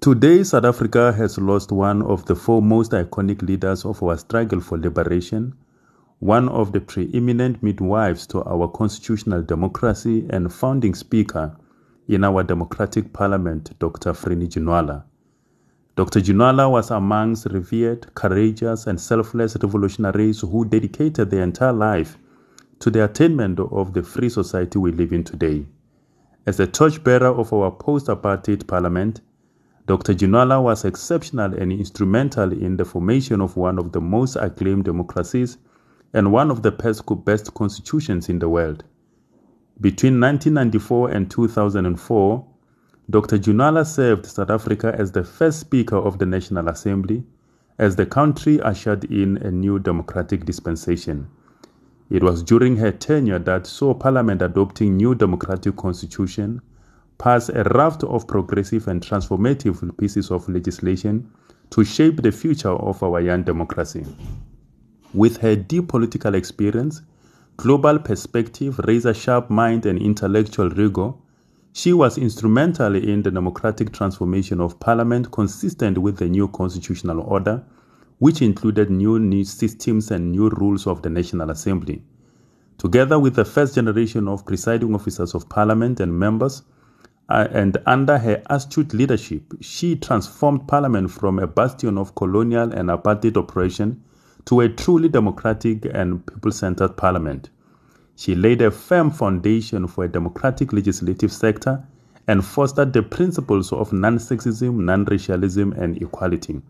Today, South Africa has lost one of the four most iconic leaders of our struggle for liberation, one of the preeminent midwives to our constitutional democracy and founding speaker in our democratic parliament, Dr. Frene Ginwala. Dr. Ginwala was amongst revered, courageous, and selfless revolutionaries who dedicated their entire life to the attainment of the free society we live in today. As the torchbearer of our post apartheid parliament, Dr. Ginwala was exceptional and instrumental in the formation of one of the most acclaimed democracies and one of the best constitutions in the world. Between 1994 and 2004, Dr. Ginwala served South Africa as the first Speaker of the National Assembly as the country ushered in a new democratic dispensation. It was during her tenure that saw Parliament adopting new democratic constitution pass a raft of progressive and transformative pieces of legislation to shape the future of our young democracy. With her deep political experience, global perspective, razor sharp mind, and intellectual rigor, she was instrumental in the democratic transformation of Parliament consistent with the new constitutional order, which included new, new systems and new rules of the National Assembly. Together with the first generation of presiding officers of Parliament and members, Uh, and under her astute leadership, she transformed Parliament from a bastion of colonial and apartheid oppression to a truly democratic and people centered Parliament. She laid a firm foundation for a democratic legislative sector and fostered the principles of non sexism, non racialism, and equality.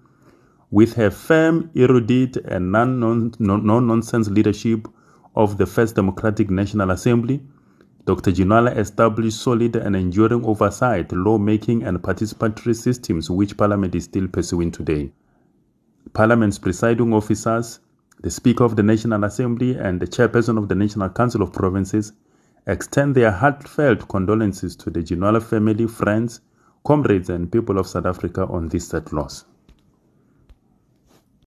With her firm, erudite, and non nonsense leadership of the First Democratic National Assembly, Dr. Ginwala established solid and enduring oversight, lawmaking, and participatory systems which Parliament is still pursuing today. Parliament's presiding officers, the Speaker of the National Assembly, and the Chairperson of the National Council of Provinces extend their heartfelt condolences to the Ginwala family, friends, comrades, and people of South Africa on this sad loss.